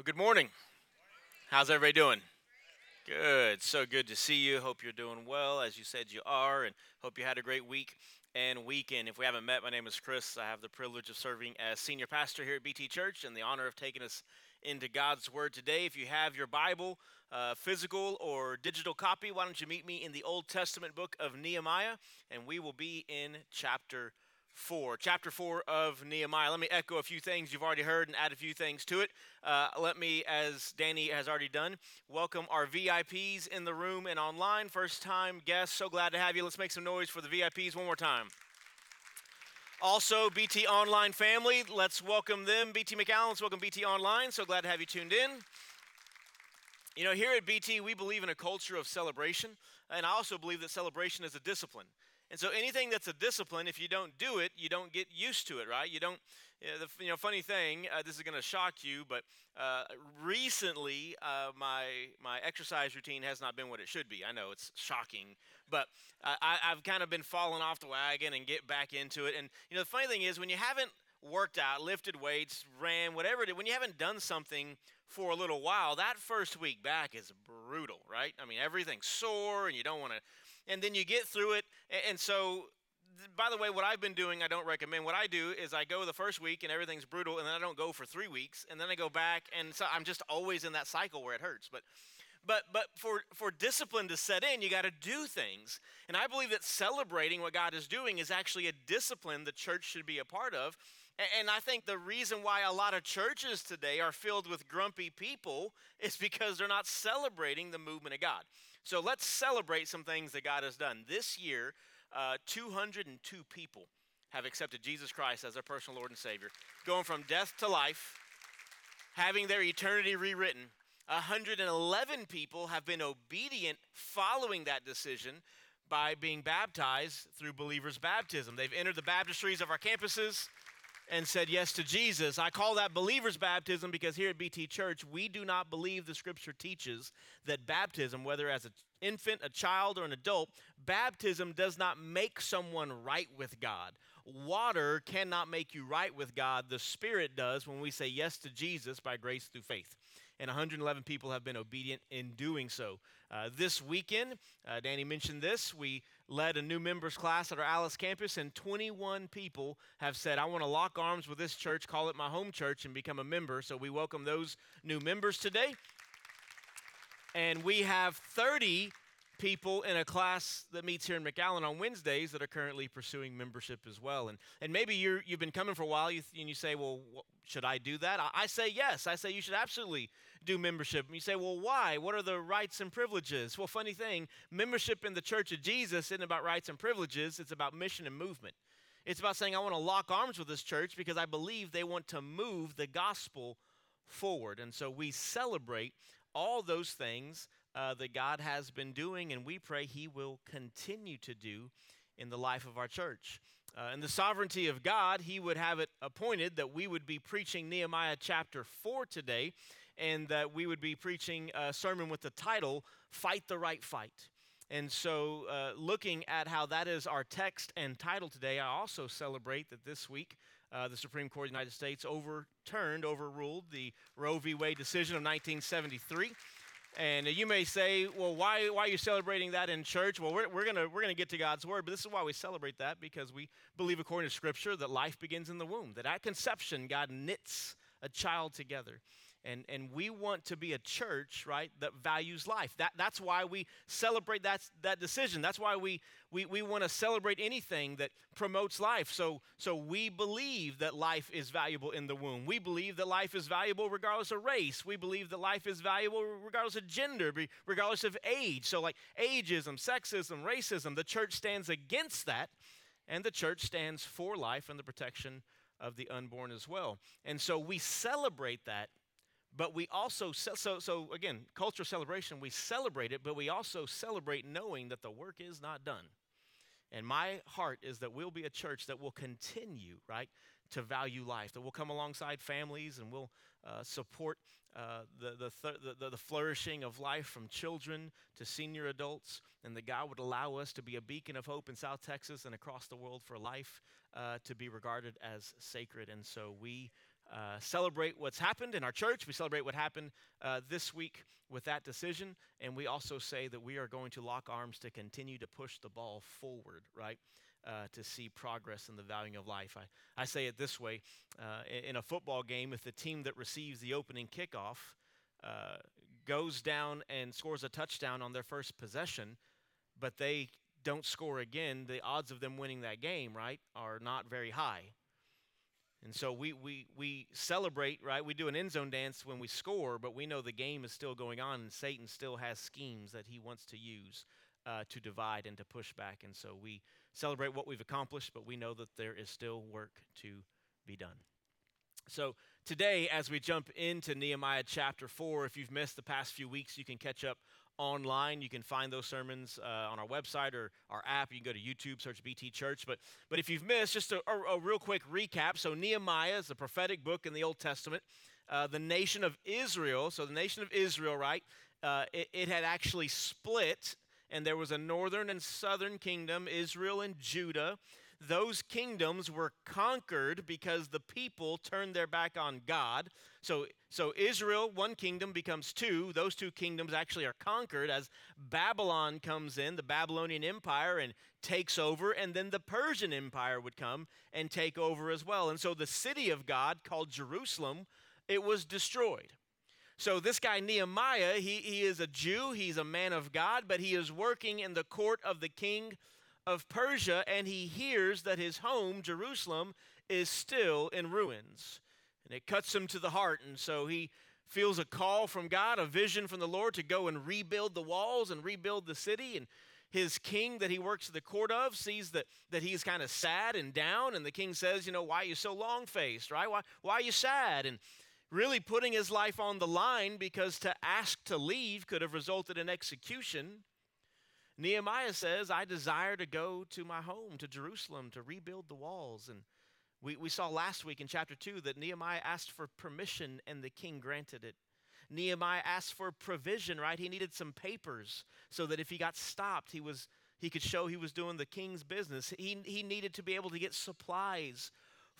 Well, good morning. How's everybody doing? Good. So good to see you. Hope you're doing well, as you said you are, and hope you had a great week and weekend. If we haven't met, my name is Chris. I have the privilege of serving as senior pastor here at BT Church and the honor of taking us into God's Word today. If you have your Bible, uh, physical or digital copy, why don't you meet me in the Old Testament book of Nehemiah, and we will be in chapter 4, chapter 4 of Nehemiah. Let me echo a few things you've already heard and add a few things to it. Uh, let me, as Danny has already done, welcome our VIPs in the room and online. First time guests, so glad to have you. Let's make some noise for the VIPs one more time. Also, BT Online family, let's welcome them. BT McAllen, let's welcome BT Online. So glad to have you tuned in. You know, here at BT, we believe in a culture of celebration, and I also believe that celebration is a discipline. And so anything that's a discipline, if you don't do it, you don't get used to it, right? You don't. You know, the you know funny thing. Uh, this is going to shock you, but uh, recently uh, my my exercise routine has not been what it should be. I know it's shocking, but I, I've kind of been falling off the wagon and get back into it. And you know the funny thing is when you haven't worked out, lifted weights, ran, whatever it is, when you haven't done something for a little while, that first week back is brutal, right? I mean, everything's sore and you don't want to and then you get through it. And so, by the way, what I've been doing, I don't recommend. What I do is I go the first week and everything's brutal, and then I don't go for three weeks, and then I go back, and so I'm just always in that cycle where it hurts. But but but for for discipline to set in you got to do things and i believe that celebrating what god is doing is actually a discipline the church should be a part of and i think the reason why a lot of churches today are filled with grumpy people is because they're not celebrating the movement of god so let's celebrate some things that God has done. This year, uh, 202 people have accepted Jesus Christ as their personal Lord and Savior, going from death to life, having their eternity rewritten. 111 people have been obedient following that decision by being baptized through believers' baptism. They've entered the baptistries of our campuses and said yes to Jesus. I call that believer's baptism because here at BT Church, we do not believe the scripture teaches that baptism, whether as an infant, a child, or an adult, baptism does not make someone right with God. Water cannot make you right with God. The Spirit does when we say yes to Jesus by grace through faith and 111 people have been obedient in doing so. Uh, this weekend, uh, Danny mentioned this, we led a new members class at our Alice campus, and 21 people have said, I want to lock arms with this church, call it my home church, and become a member. So we welcome those new members today. And we have 30 people in a class that meets here in McAllen on Wednesdays that are currently pursuing membership as well. And, and maybe you have been coming for a while you th- and you say, well, should I do that? I, I, say yes. I say you should absolutely do membership. And you say, well, why? What are the rights and privileges? Well, funny thing, membership in the Church of Jesus isn't about rights and privileges, it's about mission and movement. It's about saying, I want to lock arms with this church because I believe they want to move the gospel forward. And so we celebrate all those things uh, that God has been doing, and we pray He will continue to do in the life of our church. Uh, in the sovereignty of God, He would have it appointed that we would be preaching Nehemiah chapter 4 today, and that we would be preaching a sermon with the title, Fight the Right Fight. And so, uh, looking at how that is our text and title today, I also celebrate that this week uh, the Supreme Court of the United States overturned, overruled the Roe v. Wade decision of 1973. And you may say, well, why, why are you celebrating that in church? Well, we're, we're going we're gonna get to God's word, but this is why we celebrate that because we believe, according to Scripture, that life begins in the womb, that at conception, God knits a child together. And, and we want to be a church, right, that values life. That, that's why we celebrate that, that decision. That's why we, we, we want to celebrate anything that promotes life. So, so we believe that life is valuable in the womb. We believe that life is valuable regardless of race. We believe that life is valuable regardless of gender, regardless of age. So, like ageism, sexism, racism, the church stands against that, and the church stands for life and the protection of the unborn as well. And so we celebrate that but we also so so again cultural celebration we celebrate it but we also celebrate knowing that the work is not done. And my heart is that we'll be a church that will continue right to value life that will come alongside families and will uh, support uh, the, the, th- the, the flourishing of life from children to senior adults and that god would allow us to be a beacon of hope in south texas and across the world for life uh, to be regarded as sacred. And so we uh, celebrate what's happened in our church. We celebrate what happened uh, this week with that decision. And we also say that we are going to lock arms to continue to push the ball forward, right? Uh, to see progress in the valuing of life. I, I say it this way uh, in a football game, if the team that receives the opening kickoff uh, goes down and scores a touchdown on their first possession, but they don't score again, the odds of them winning that game, right, are not very high. And so we, we, we celebrate, right? We do an end zone dance when we score, but we know the game is still going on and Satan still has schemes that he wants to use uh, to divide and to push back. And so we celebrate what we've accomplished, but we know that there is still work to be done. So today, as we jump into Nehemiah chapter 4, if you've missed the past few weeks, you can catch up online. You can find those sermons uh, on our website or our app. You can go to YouTube, search BT Church. But, but if you've missed, just a, a, a real quick recap. So, Nehemiah is a prophetic book in the Old Testament. Uh, the nation of Israel, so the nation of Israel, right? Uh, it, it had actually split, and there was a northern and southern kingdom, Israel and Judah those kingdoms were conquered because the people turned their back on God. So, so Israel, one kingdom becomes two. Those two kingdoms actually are conquered as Babylon comes in, the Babylonian Empire, and takes over. And then the Persian Empire would come and take over as well. And so the city of God, called Jerusalem, it was destroyed. So this guy Nehemiah, he, he is a Jew, he's a man of God, but he is working in the court of the king of Persia, and he hears that his home, Jerusalem, is still in ruins. And it cuts him to the heart, and so he feels a call from God, a vision from the Lord to go and rebuild the walls and rebuild the city. And his king that he works at the court of sees that, that he's kind of sad and down. And the king says, You know, why are you so long faced, right? Why, why are you sad? And really putting his life on the line because to ask to leave could have resulted in execution. Nehemiah says, I desire to go to my home, to Jerusalem, to rebuild the walls. And we, we saw last week in chapter 2 that Nehemiah asked for permission and the king granted it. Nehemiah asked for provision, right? He needed some papers so that if he got stopped, he was he could show he was doing the king's business. He, he needed to be able to get supplies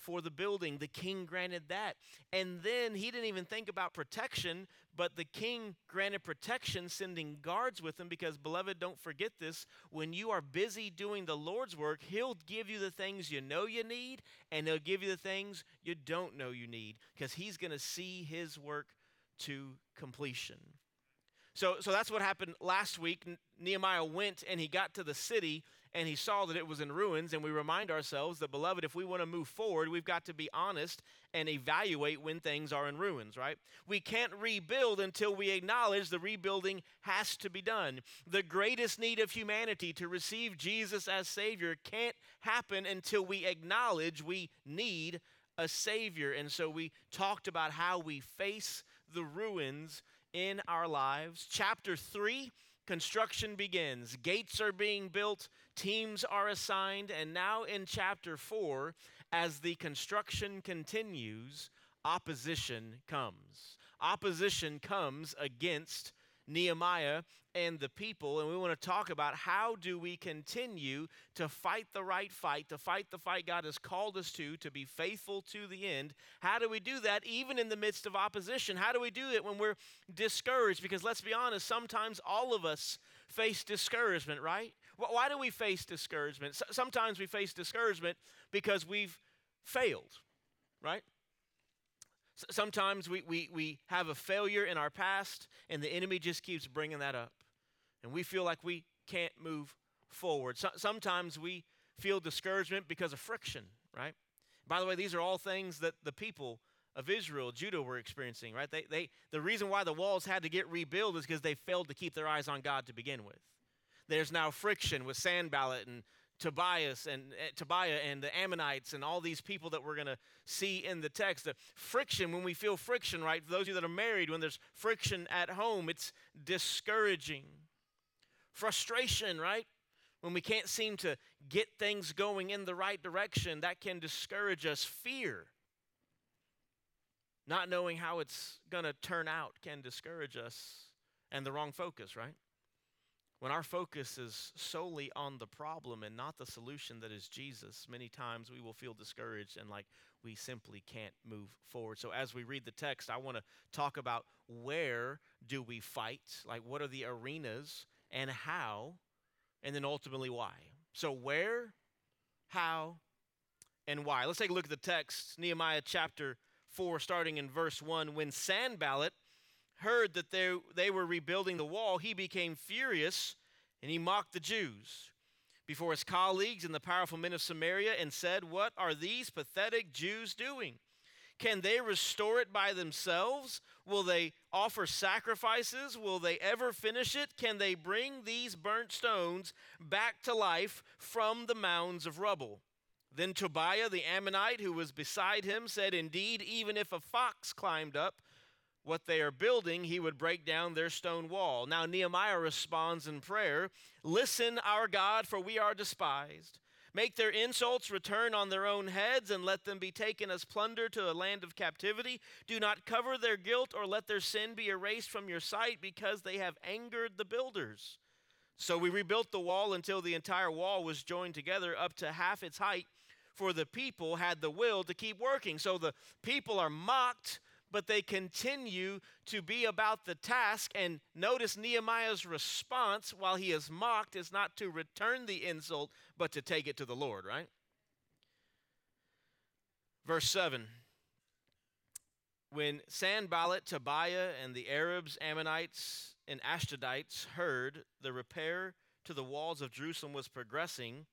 for the building. The king granted that. And then he didn't even think about protection, but the king granted protection, sending guards with him because, beloved, don't forget this. When you are busy doing the Lord's work, he'll give you the things you know you need, and he'll give you the things you don't know you need because he's going to see his work to completion. So, so that's what happened last week. Nehemiah went and he got to the city and he saw that it was in ruins. And we remind ourselves that, beloved, if we want to move forward, we've got to be honest and evaluate when things are in ruins, right? We can't rebuild until we acknowledge the rebuilding has to be done. The greatest need of humanity to receive Jesus as Savior can't happen until we acknowledge we need a Savior. And so we talked about how we face the ruins in our lives. Chapter 3 construction begins. Gates are being built, teams are assigned, and now in chapter 4, as the construction continues, opposition comes. Opposition comes against Nehemiah and the people and we want to talk about how do we continue to fight the right fight, to fight the fight God has called us to, to be faithful to the end. How do we do that even in the midst of opposition? How do we do it when we're discouraged? Because let's be honest, sometimes all of us face discouragement, right? Why do we face discouragement? Sometimes we face discouragement because we've failed, right? Sometimes we, we, we have a failure in our past, and the enemy just keeps bringing that up. And we feel like we can't move forward. So, sometimes we feel discouragement because of friction, right? By the way, these are all things that the people of Israel, Judah, were experiencing, right? They, they, the reason why the walls had to get rebuilt is because they failed to keep their eyes on God to begin with. There's now friction with Sanballat and Tobias and uh, Tobiah and the Ammonites and all these people that we're going to see in the text. The friction, when we feel friction, right? For those of you that are married, when there's friction at home, it's discouraging. Frustration, right? When we can't seem to get things going in the right direction, that can discourage us. Fear, not knowing how it's going to turn out, can discourage us. And the wrong focus, right? When our focus is solely on the problem and not the solution that is Jesus, many times we will feel discouraged and like we simply can't move forward. So as we read the text, I want to talk about where do we fight? Like what are the arenas and how and then ultimately why. So where, how, and why. Let's take a look at the text, Nehemiah chapter 4 starting in verse 1 when Sanballat heard that they, they were rebuilding the wall, he became furious and he mocked the Jews before his colleagues and the powerful men of Samaria and said, What are these pathetic Jews doing? Can they restore it by themselves? Will they offer sacrifices? Will they ever finish it? Can they bring these burnt stones back to life from the mounds of rubble? Then Tobiah the Ammonite, who was beside him, said, Indeed, even if a fox climbed up what they are building, he would break down their stone wall. Now Nehemiah responds in prayer Listen, our God, for we are despised. Make their insults return on their own heads, and let them be taken as plunder to a land of captivity. Do not cover their guilt or let their sin be erased from your sight, because they have angered the builders. So we rebuilt the wall until the entire wall was joined together up to half its height, for the people had the will to keep working. So the people are mocked but they continue to be about the task. And notice Nehemiah's response while he is mocked is not to return the insult, but to take it to the Lord, right? Verse 7 When Sanballat, Tobiah, and the Arabs, Ammonites, and Ashdodites heard the repair to the walls of Jerusalem was progressing,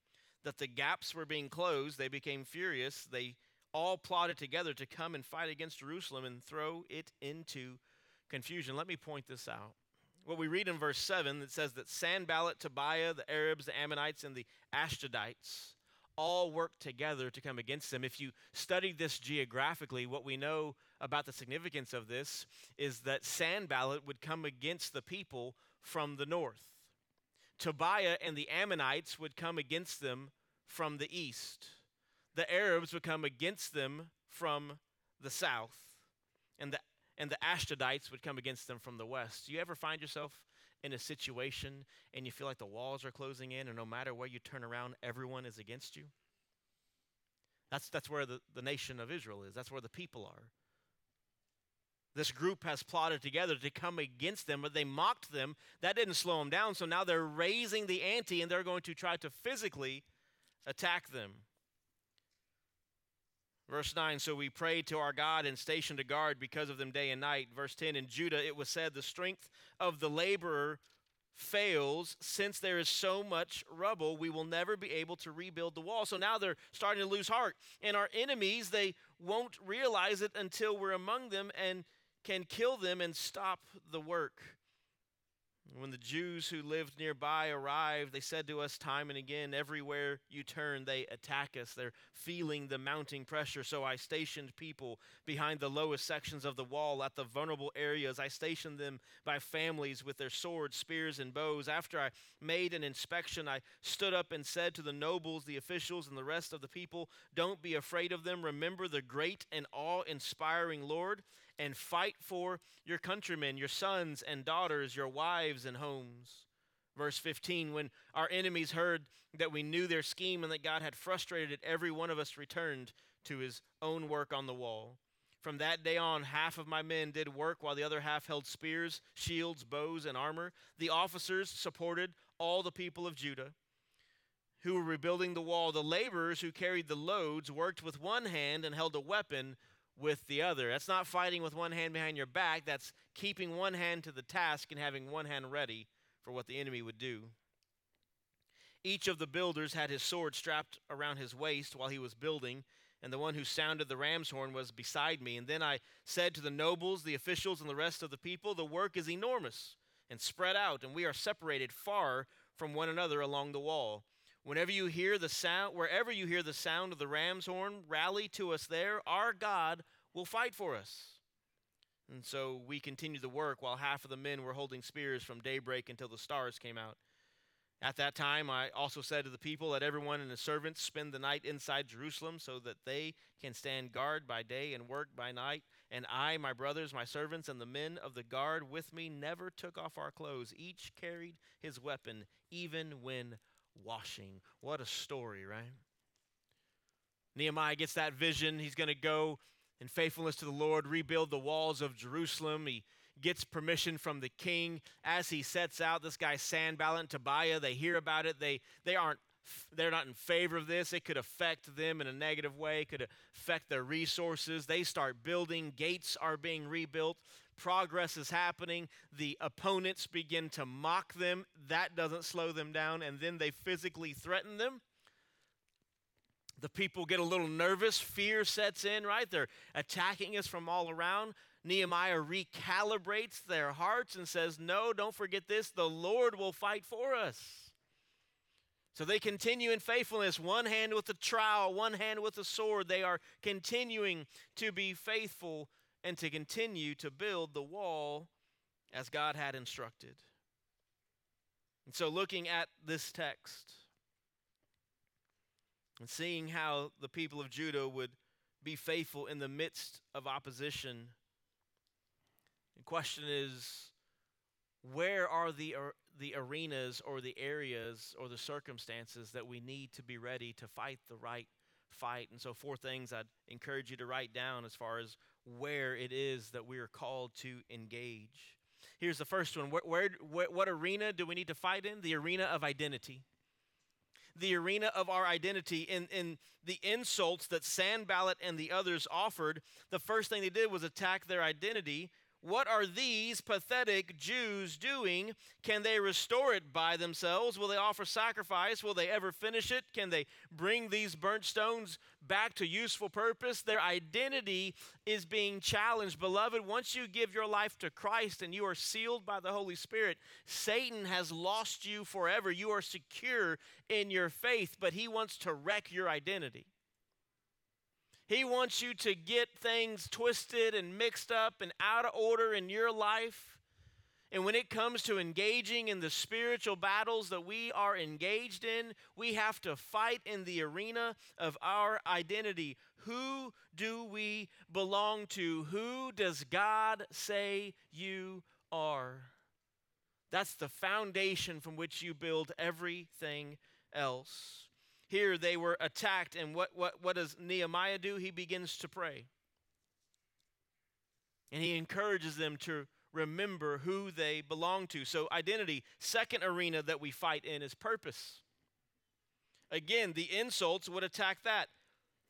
that the gaps were being closed, they became furious. They all plotted together to come and fight against Jerusalem and throw it into confusion. Let me point this out. What we read in verse 7, that says that Sanballat, Tobiah, the Arabs, the Ammonites, and the Ashdodites all worked together to come against them. If you study this geographically, what we know about the significance of this is that Sanballat would come against the people from the north. Tobiah and the Ammonites would come against them from the east the Arabs would come against them from the south, and the, and the Ashdodites would come against them from the west. Do you ever find yourself in a situation and you feel like the walls are closing in, and no matter where you turn around, everyone is against you? That's, that's where the, the nation of Israel is, that's where the people are. This group has plotted together to come against them, but they mocked them. That didn't slow them down, so now they're raising the ante and they're going to try to physically attack them. Verse 9, so we prayed to our God and stationed a guard because of them day and night. Verse 10, in Judah it was said, the strength of the laborer fails. Since there is so much rubble we will never be able to rebuild the wall. So now they're starting to lose heart. And our enemies they won't realize it until we're among them and can kill them and stop the work when the Jews who lived nearby arrived, they said to us time and again, Everywhere you turn, they attack us. They're feeling the mounting pressure. So I stationed people behind the lowest sections of the wall at the vulnerable areas. I stationed them by families with their swords, spears, and bows. After I made an inspection, I stood up and said to the nobles, the officials, and the rest of the people, Don't be afraid of them. Remember the great and awe inspiring Lord and fight for your countrymen, your sons and daughters, your wives and homes. Verse 15 When our enemies heard that we knew their scheme and that God had frustrated it, every one of us returned to his own work on the wall. From that day on, half of my men did work while the other half held spears, shields, bows, and armor. The officers supported all the people of Judah who were rebuilding the wall. The laborers who carried the loads worked with one hand and held a weapon with the other. That's not fighting with one hand behind your back, that's keeping one hand to the task and having one hand ready for what the enemy would do. Each of the builders had his sword strapped around his waist while he was building, and the one who sounded the ram's horn was beside me. And then I said to the nobles, the officials, and the rest of the people, The work is enormous and spread out, and we are separated far from one another along the wall. Whenever you hear the sound, wherever you hear the sound of the ram's horn, rally to us there. Our God will fight for us. And so we continued the work while half of the men were holding spears from daybreak until the stars came out. At that time, I also said to the people, Let everyone and his servants spend the night inside Jerusalem so that they can stand guard by day and work by night. And I, my brothers, my servants, and the men of the guard with me never took off our clothes. Each carried his weapon, even when washing. What a story, right? Nehemiah gets that vision. He's going to go in faithfulness to the Lord, rebuild the walls of Jerusalem. He gets permission from the king as he sets out. This guy Sanballat and Tobiah, they hear about it. They they aren't they're not in favor of this. It could affect them in a negative way, it could affect their resources. They start building, gates are being rebuilt, progress is happening. The opponents begin to mock them. That doesn't slow them down, and then they physically threaten them. The people get a little nervous, fear sets in, right? They're attacking us from all around. Nehemiah recalibrates their hearts and says, No, don't forget this the Lord will fight for us. So they continue in faithfulness, one hand with a trowel, one hand with a sword. They are continuing to be faithful and to continue to build the wall as God had instructed. And so, looking at this text and seeing how the people of Judah would be faithful in the midst of opposition the question is where are the, the arenas or the areas or the circumstances that we need to be ready to fight the right fight? And so, four things I'd encourage you to write down as far as where it is that we are called to engage. Here's the first one where, where, where, What arena do we need to fight in? The arena of identity the arena of our identity. In, in the insults that Sanballat and the others offered, the first thing they did was attack their identity what are these pathetic Jews doing? Can they restore it by themselves? Will they offer sacrifice? Will they ever finish it? Can they bring these burnt stones back to useful purpose? Their identity is being challenged. Beloved, once you give your life to Christ and you are sealed by the Holy Spirit, Satan has lost you forever. You are secure in your faith, but he wants to wreck your identity. He wants you to get things twisted and mixed up and out of order in your life. And when it comes to engaging in the spiritual battles that we are engaged in, we have to fight in the arena of our identity. Who do we belong to? Who does God say you are? That's the foundation from which you build everything else. Here they were attacked, and what, what, what does Nehemiah do? He begins to pray. And he encourages them to remember who they belong to. So, identity. Second arena that we fight in is purpose. Again, the insults would attack that.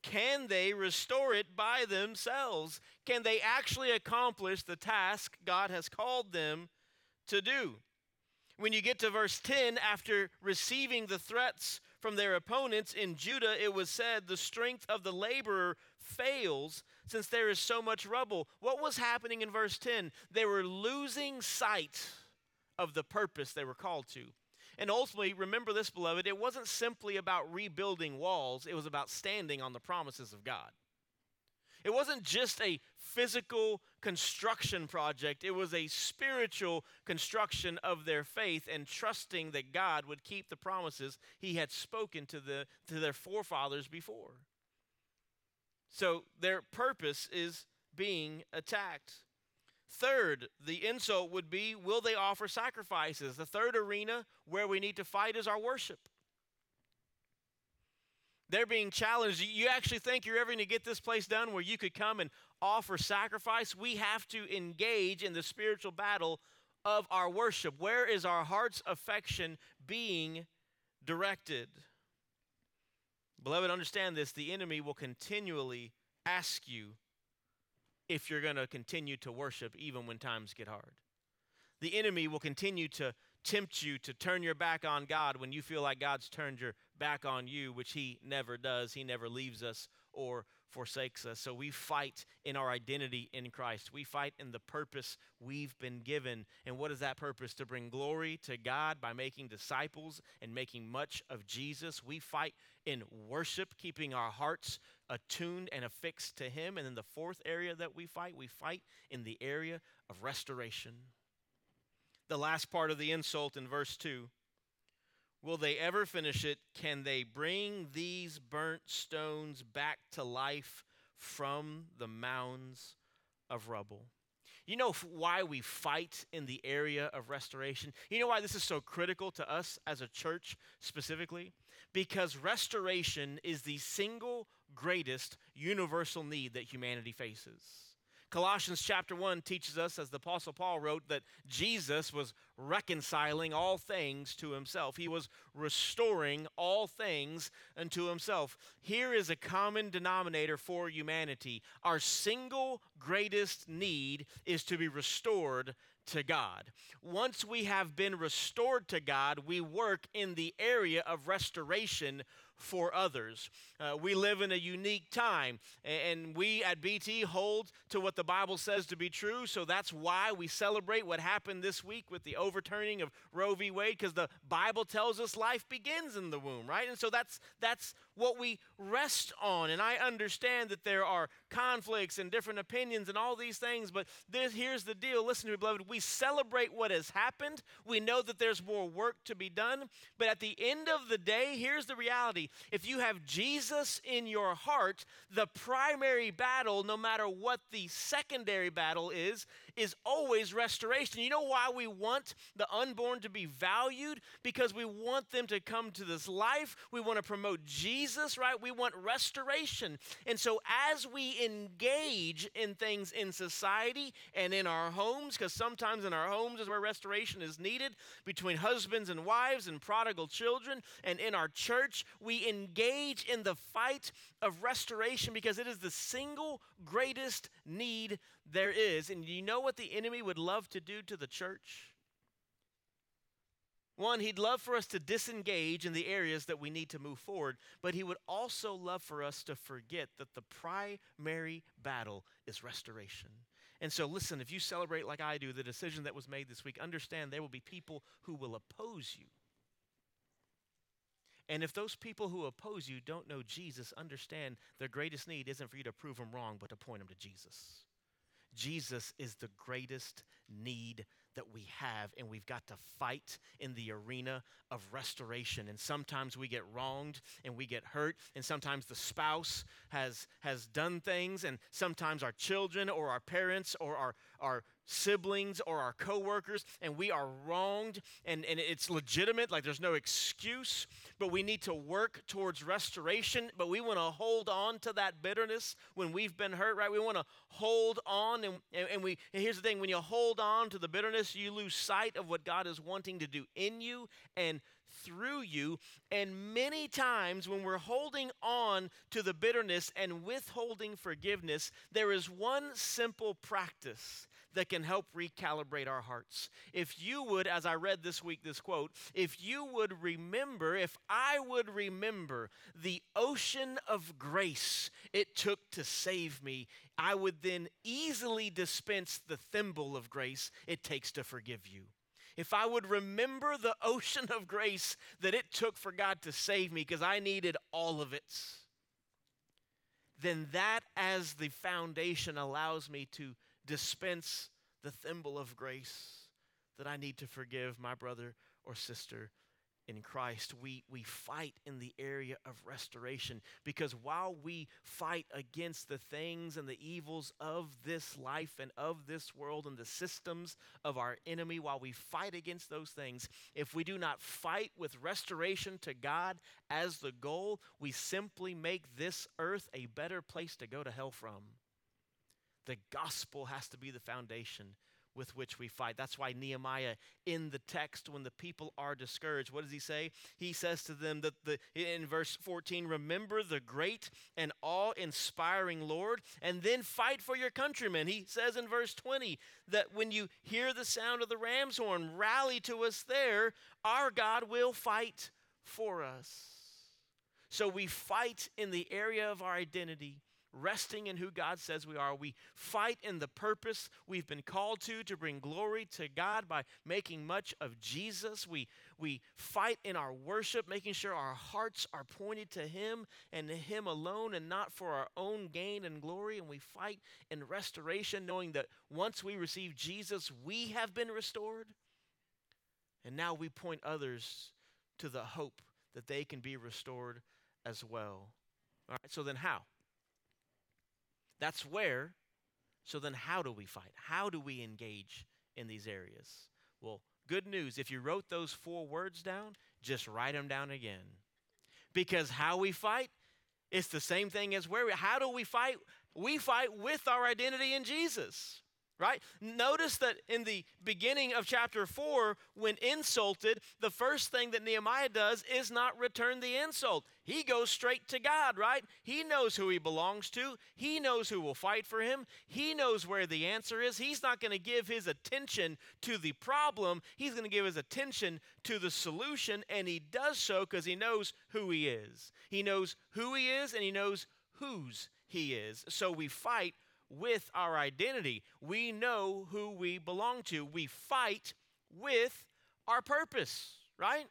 Can they restore it by themselves? Can they actually accomplish the task God has called them to do? When you get to verse 10, after receiving the threats from their opponents in Judah, it was said, The strength of the laborer fails since there is so much rubble. What was happening in verse 10? They were losing sight of the purpose they were called to. And ultimately, remember this, beloved, it wasn't simply about rebuilding walls, it was about standing on the promises of God. It wasn't just a physical construction project, it was a spiritual construction of their faith and trusting that God would keep the promises he had spoken to, the, to their forefathers before. So their purpose is being attacked. Third, the insult would be will they offer sacrifices? The third arena where we need to fight is our worship. They're being challenged. You actually think you're ever going to get this place done where you could come and offer sacrifice? We have to engage in the spiritual battle of our worship. Where is our heart's affection being directed? Beloved, understand this the enemy will continually ask you if you're going to continue to worship even when times get hard. The enemy will continue to tempt you to turn your back on God when you feel like God's turned your back on you, which He never does. He never leaves us or forsakes us. So we fight in our identity in Christ. We fight in the purpose we've been given. And what is that purpose? To bring glory to God by making disciples and making much of Jesus. We fight in worship, keeping our hearts attuned and affixed to Him. And then the fourth area that we fight, we fight in the area of restoration the last part of the insult in verse 2. Will they ever finish it? Can they bring these burnt stones back to life from the mounds of rubble? You know why we fight in the area of restoration? You know why this is so critical to us as a church specifically? Because restoration is the single greatest universal need that humanity faces. Colossians chapter 1 teaches us, as the Apostle Paul wrote, that Jesus was reconciling all things to himself. He was restoring all things unto himself. Here is a common denominator for humanity. Our single greatest need is to be restored to God. Once we have been restored to God, we work in the area of restoration for others. Uh, we live in a unique time, and we at BT hold to what the Bible says to be true. So that's why we celebrate what happened this week with the overturning of Roe v. Wade, because the Bible tells us life begins in the womb, right? And so that's that's what we rest on. And I understand that there are conflicts and different opinions and all these things, but this, here's the deal. Listen to me, beloved. We celebrate what has happened. We know that there's more work to be done, but at the end of the day, here's the reality if you have Jesus in your heart, the primary battle, no matter what the secondary battle is, is always restoration. You know why we want the unborn to be valued? Because we want them to come to this life. We want to promote Jesus, right? We want restoration. And so as we engage in things in society and in our homes, because sometimes in our homes is where restoration is needed, between husbands and wives and prodigal children, and in our church, we engage in the fight of restoration because it is the single greatest need there is. And you know what the enemy would love to do to the church? One, he'd love for us to disengage in the areas that we need to move forward, but he would also love for us to forget that the primary battle is restoration. And so, listen, if you celebrate like I do the decision that was made this week, understand there will be people who will oppose you. And if those people who oppose you don't know Jesus, understand their greatest need isn't for you to prove them wrong, but to point them to Jesus. Jesus is the greatest need that we have, and we've got to fight in the arena of restoration. And sometimes we get wronged and we get hurt, and sometimes the spouse has has done things, and sometimes our children or our parents or our, our siblings or our coworkers and we are wronged and, and it's legitimate like there's no excuse but we need to work towards restoration but we want to hold on to that bitterness when we've been hurt right we want to hold on and, and, and we and here's the thing when you hold on to the bitterness you lose sight of what god is wanting to do in you and through you. And many times when we're holding on to the bitterness and withholding forgiveness, there is one simple practice that can help recalibrate our hearts. If you would, as I read this week this quote, if you would remember, if I would remember the ocean of grace it took to save me, I would then easily dispense the thimble of grace it takes to forgive you if I would remember the ocean of grace that it took for God to save me because I needed all of it, then that as the foundation allows me to dispense the thimble of grace that I need to forgive my brother or sister in Christ, we, we fight in the area of restoration because while we fight against the things and the evils of this life and of this world and the systems of our enemy, while we fight against those things, if we do not fight with restoration to God as the goal, we simply make this earth a better place to go to hell from. The gospel has to be the foundation with which we fight. That's why Nehemiah, in the text, when the people are discouraged, what does he say? He says to them that the, in verse 14, remember the great and awe inspiring Lord, and then fight for your countrymen. He says in verse 20 that when you hear the sound of the ram's horn, rally to us there, our God will fight for us. So we fight in the area of our identity resting in who God says we are. We fight in the purpose we've been called to to bring glory to God by making much of Jesus. We we fight in our worship, making sure our hearts are pointed to him and to him alone and not for our own gain and glory. And we fight in restoration knowing that once we receive Jesus, we have been restored. And now we point others to the hope that they can be restored as well. All right, so then how? That's where. So then, how do we fight? How do we engage in these areas? Well, good news. If you wrote those four words down, just write them down again. Because how we fight, it's the same thing as where we, how do we fight? We fight with our identity in Jesus right? Notice that in the beginning of chapter 4, when insulted, the first thing that Nehemiah does is not return the insult. He goes straight to God, right? He knows who he belongs to, he knows who will fight for him, he knows where the answer is. He's not going to give his attention to the problem, he's going to give his attention to the solution, and he does so because he knows who he is. He knows who he is, and he knows whose he is. So we fight with our identity. We know who we belong to. We fight with our purpose, right?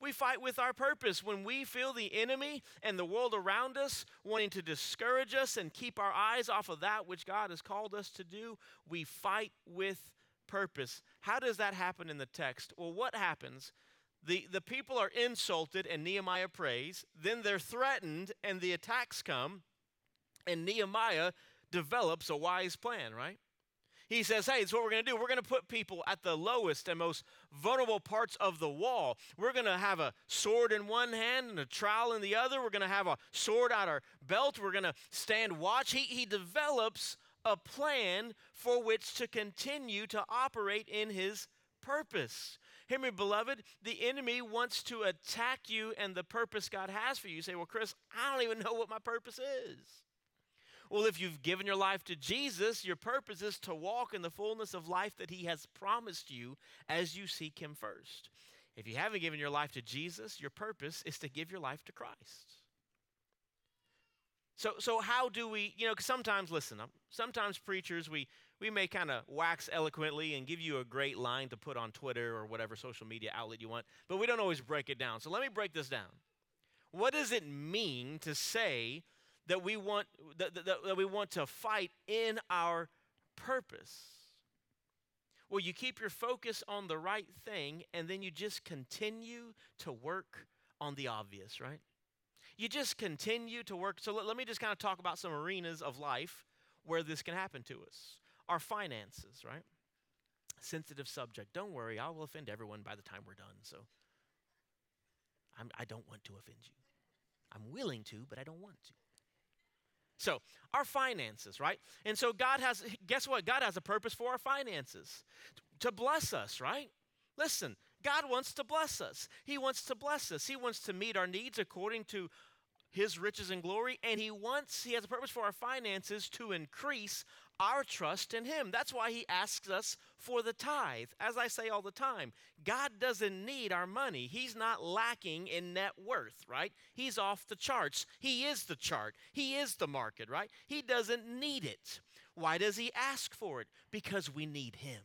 We fight with our purpose. When we feel the enemy and the world around us wanting to discourage us and keep our eyes off of that which God has called us to do, we fight with purpose. How does that happen in the text? Well, what happens? The, the people are insulted and Nehemiah prays. Then they're threatened and the attacks come. And Nehemiah develops a wise plan, right? He says, Hey, it's what we're going to do. We're going to put people at the lowest and most vulnerable parts of the wall. We're going to have a sword in one hand and a trowel in the other. We're going to have a sword out our belt. We're going to stand watch. He, he develops a plan for which to continue to operate in his purpose. Hear me, beloved, the enemy wants to attack you and the purpose God has for you. You say, Well, Chris, I don't even know what my purpose is. Well, if you've given your life to Jesus, your purpose is to walk in the fullness of life that He has promised you as you seek Him first. If you haven't given your life to Jesus, your purpose is to give your life to Christ. So, so how do we, you know, sometimes, listen, um, sometimes preachers, we, we may kind of wax eloquently and give you a great line to put on Twitter or whatever social media outlet you want, but we don't always break it down. So let me break this down. What does it mean to say that we want that, that, that we want to fight in our purpose. Well, you keep your focus on the right thing and then you just continue to work on the obvious, right? You just continue to work. So let, let me just kind of talk about some arenas of life where this can happen to us. Our finances, right? Sensitive subject. Don't worry, I will offend everyone by the time we're done. So I'm, I do not want to offend you. I'm willing to, but I don't want to. So, our finances, right? And so, God has, guess what? God has a purpose for our finances to bless us, right? Listen, God wants to bless us. He wants to bless us. He wants to meet our needs according to his riches and glory, and he wants, he has a purpose for our finances to increase our trust in Him. That's why He asks us for the tithe. As I say all the time, God doesn't need our money. He's not lacking in net worth, right? He's off the charts. He is the chart, He is the market, right? He doesn't need it. Why does He ask for it? Because we need Him.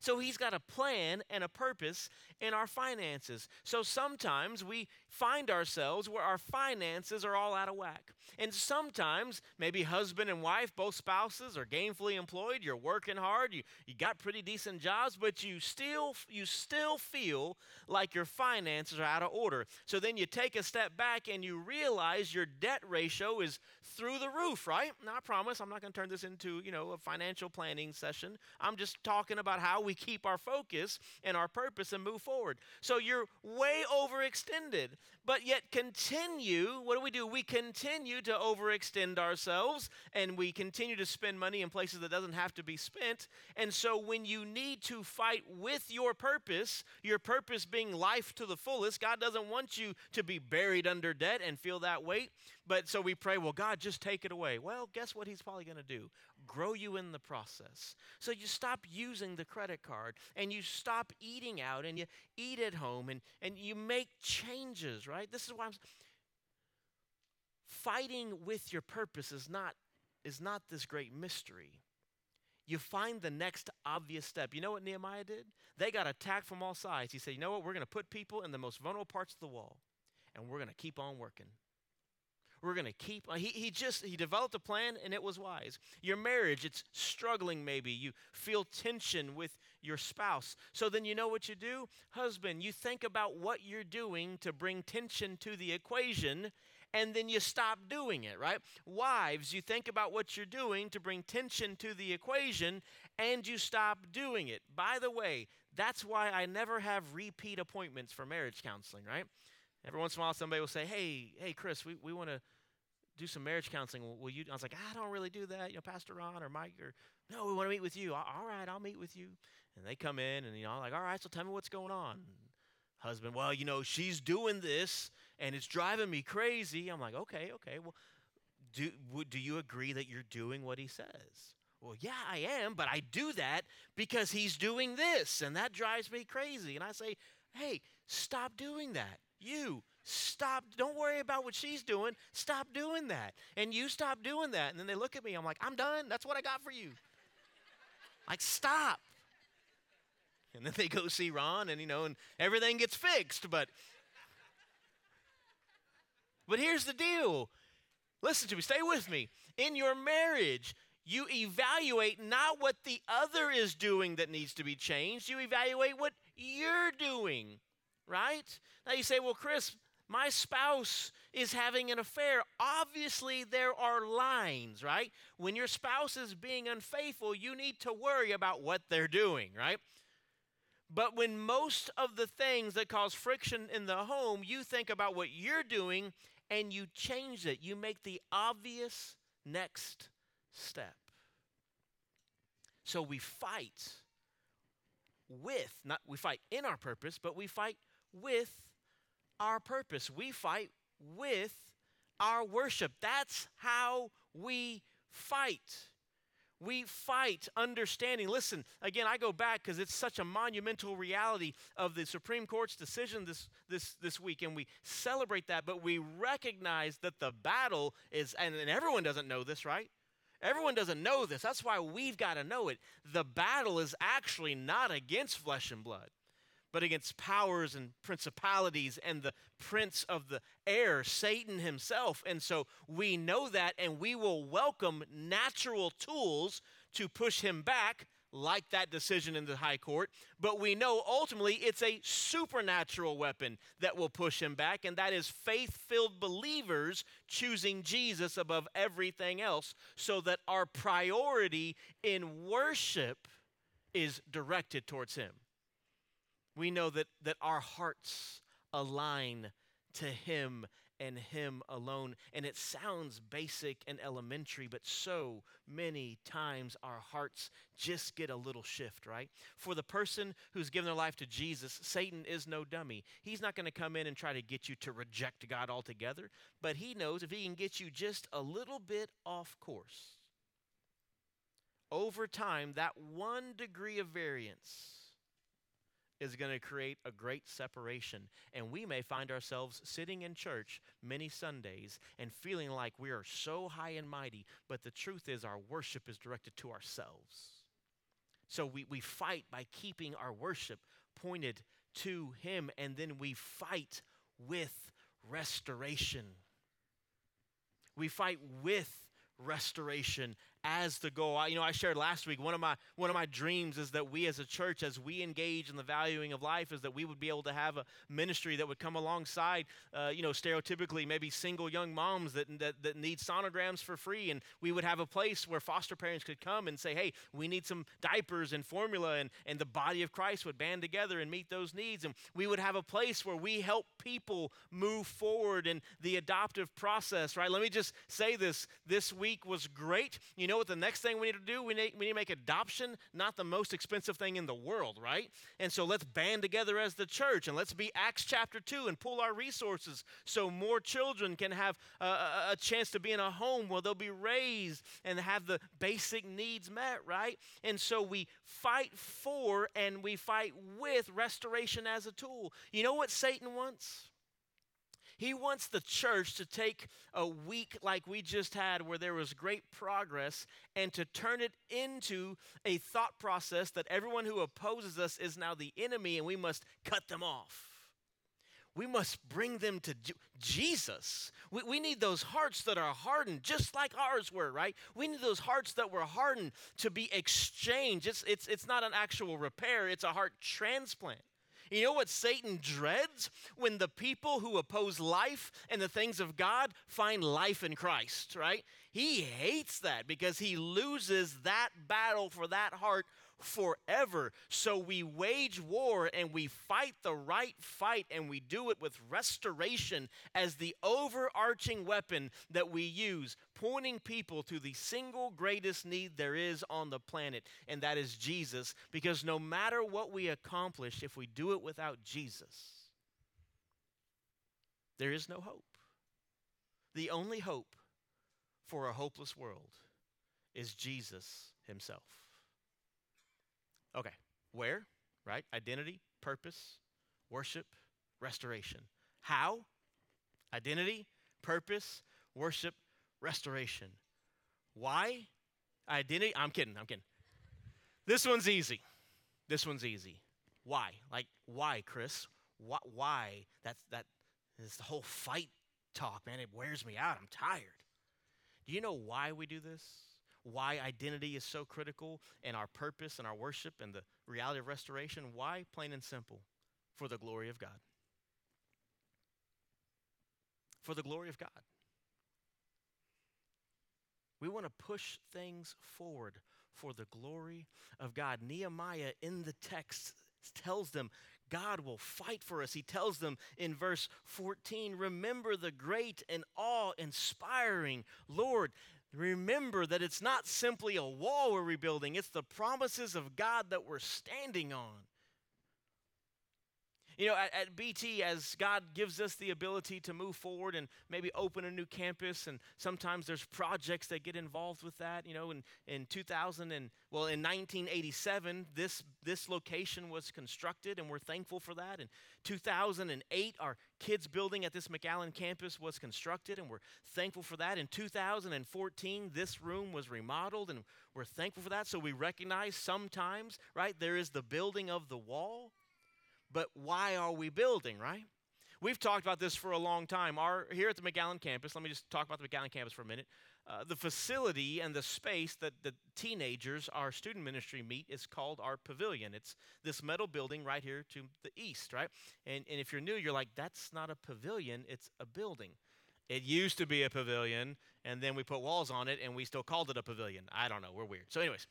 So he's got a plan and a purpose in our finances. So sometimes we find ourselves where our finances are all out of whack. And sometimes, maybe husband and wife, both spouses, are gainfully employed, you're working hard, you, you got pretty decent jobs, but you still you still feel like your finances are out of order. So then you take a step back and you realize your debt ratio is through the roof, right? Now I promise I'm not going to turn this into, you know, a financial planning session. I'm just talking about how we keep our focus and our purpose and move forward. So you're way overextended, but yet continue. What do we do? We continue to overextend ourselves and we continue to spend money in places that doesn't have to be spent. And so when you need to fight with your purpose, your purpose being life to the fullest, God doesn't want you to be buried under debt and feel that weight. But so we pray, well, God, just take it away. Well, guess what He's probably going to do? Grow you in the process. So you stop using the credit card and you stop eating out and you eat at home and, and you make changes, right? This is why I'm fighting with your purpose is not is not this great mystery. You find the next obvious step. You know what Nehemiah did? They got attacked from all sides. He said, You know what? We're going to put people in the most vulnerable parts of the wall, and we're going to keep on working. We're going to keep. Uh, he, he just, he developed a plan and it was wise. Your marriage, it's struggling maybe. You feel tension with your spouse. So then you know what you do? Husband, you think about what you're doing to bring tension to the equation and then you stop doing it, right? Wives, you think about what you're doing to bring tension to the equation and you stop doing it. By the way, that's why I never have repeat appointments for marriage counseling, right? Every once in a while, somebody will say, Hey, hey, Chris, we, we want to do some marriage counseling. Will you? I was like, I don't really do that. You know, Pastor Ron or Mike or no, we want to meet with you. All right, I'll meet with you. And they come in and you know, like, all right, so tell me what's going on. Husband, well, you know, she's doing this and it's driving me crazy. I'm like, okay, okay. Well, do do you agree that you're doing what he says? Well, yeah, I am, but I do that because he's doing this and that drives me crazy. And I say, hey, stop doing that. You Stop. Don't worry about what she's doing. Stop doing that. And you stop doing that. And then they look at me. I'm like, I'm done. That's what I got for you. like, stop. And then they go see Ron, and you know, and everything gets fixed. But, but here's the deal. Listen to me. Stay with me. In your marriage, you evaluate not what the other is doing that needs to be changed. You evaluate what you're doing, right? Now you say, well, Chris, my spouse is having an affair. Obviously, there are lines, right? When your spouse is being unfaithful, you need to worry about what they're doing, right? But when most of the things that cause friction in the home, you think about what you're doing and you change it. You make the obvious next step. So we fight with, not we fight in our purpose, but we fight with our purpose. We fight with our worship. That's how we fight. We fight understanding. Listen, again, I go back because it's such a monumental reality of the Supreme Court's decision this, this, this week, and we celebrate that, but we recognize that the battle is, and, and everyone doesn't know this, right? Everyone doesn't know this. That's why we've got to know it. The battle is actually not against flesh and blood but against powers and principalities and the prince of the air, Satan himself. And so we know that, and we will welcome natural tools to push him back, like that decision in the high court. But we know ultimately it's a supernatural weapon that will push him back, and that is faith filled believers choosing Jesus above everything else, so that our priority in worship is directed towards him we know that, that our hearts align to Him and Him alone. And it sounds basic and elementary, but so many times our hearts just get a little shift, right? For the person who's given their life to Jesus, Satan is no dummy. He's not going to come in and try to get you to reject God altogether, but he knows if he can get you just a little bit off course, over time, that one degree of variance is going to create a great separation. And we may find ourselves sitting in church many Sundays and feeling like we are so high and mighty, but the truth is our worship is directed to ourselves. So we, we fight by keeping our worship pointed to Him, and then we fight with restoration. We fight with restoration as the goal. I, you know, I shared last week one of my one of my dreams is that we as a church, as we engage in the valuing of life, is that we would be able to have a ministry that would come alongside, uh, you know, stereotypically maybe single young moms that, that that need sonograms for free, and we would have a place where foster parents could come and say, hey, we need some diapers and formula, and and the body of Christ would band together and meet those needs, and we would have a place where we help people move forward in the adoptive process. Right? Let me just say this: this week was great. You know what the next thing we need to do? We need, we need to make adoption not the most expensive thing in the world, right? And so let's band together as the church and let's be Acts chapter 2 and pull our resources so more children can have a, a chance to be in a home where they'll be raised and have the basic needs met, right? And so we fight for and we fight with restoration as a tool. You know what Satan wants? He wants the church to take a week like we just had, where there was great progress, and to turn it into a thought process that everyone who opposes us is now the enemy and we must cut them off. we must bring them to Jesus. We, we need those hearts that are hardened, just like ours were, right? We need those hearts that were hardened to be exchanged. It's, it's, it's not an actual repair, it's a heart transplant. You know what Satan dreads? When the people who oppose life and the things of God find life in Christ, right? He hates that because he loses that battle for that heart forever. So we wage war and we fight the right fight and we do it with restoration as the overarching weapon that we use, pointing people to the single greatest need there is on the planet, and that is Jesus. Because no matter what we accomplish, if we do it without Jesus, there is no hope. The only hope for a hopeless world is Jesus Himself. Okay, where? Right? Identity, purpose, worship, restoration. How? Identity, purpose, worship, restoration. Why? Identity, I'm kidding, I'm kidding. This one's easy. This one's easy. Why? Like, why, Chris? Why? why? That's that is the whole fight talk, man. It wears me out. I'm tired. Do you know why we do this? Why identity is so critical and our purpose and our worship and the reality of restoration. Why? Plain and simple. For the glory of God. For the glory of God. We want to push things forward for the glory of God. Nehemiah in the text tells them God will fight for us. He tells them in verse 14 Remember the great and awe inspiring Lord Remember that it's not simply a wall we're rebuilding, it's the promises of God that we're standing on. You know, at, at, BT, as God gives us the ability to move forward and maybe open a new campus, and sometimes there's projects that get involved with that. You know, in, in 2000 and well, in 1987, this this location was constructed, and we're thankful for that. In 2008, our kids building at this McAllen campus was constructed, and we're thankful for that. In 2014, this room was remodeled, and we're thankful for that. So we recognize sometimes, right, there is the building of the wall but why are we building, right? We've talked about this for a long time. Our, here at the McAllen campus, let me just talk about the McAllen campus for a minute. Uh, the facility and the space that the teenagers, our student ministry, meet is called our pavilion. It's this metal building right here to the east, right? And, and if you're new, you're like, that's not a pavilion, it's a building. It used to be a pavilion, and then we put walls on it, and we still called it a pavilion. I don't know, we're weird. So, anyways,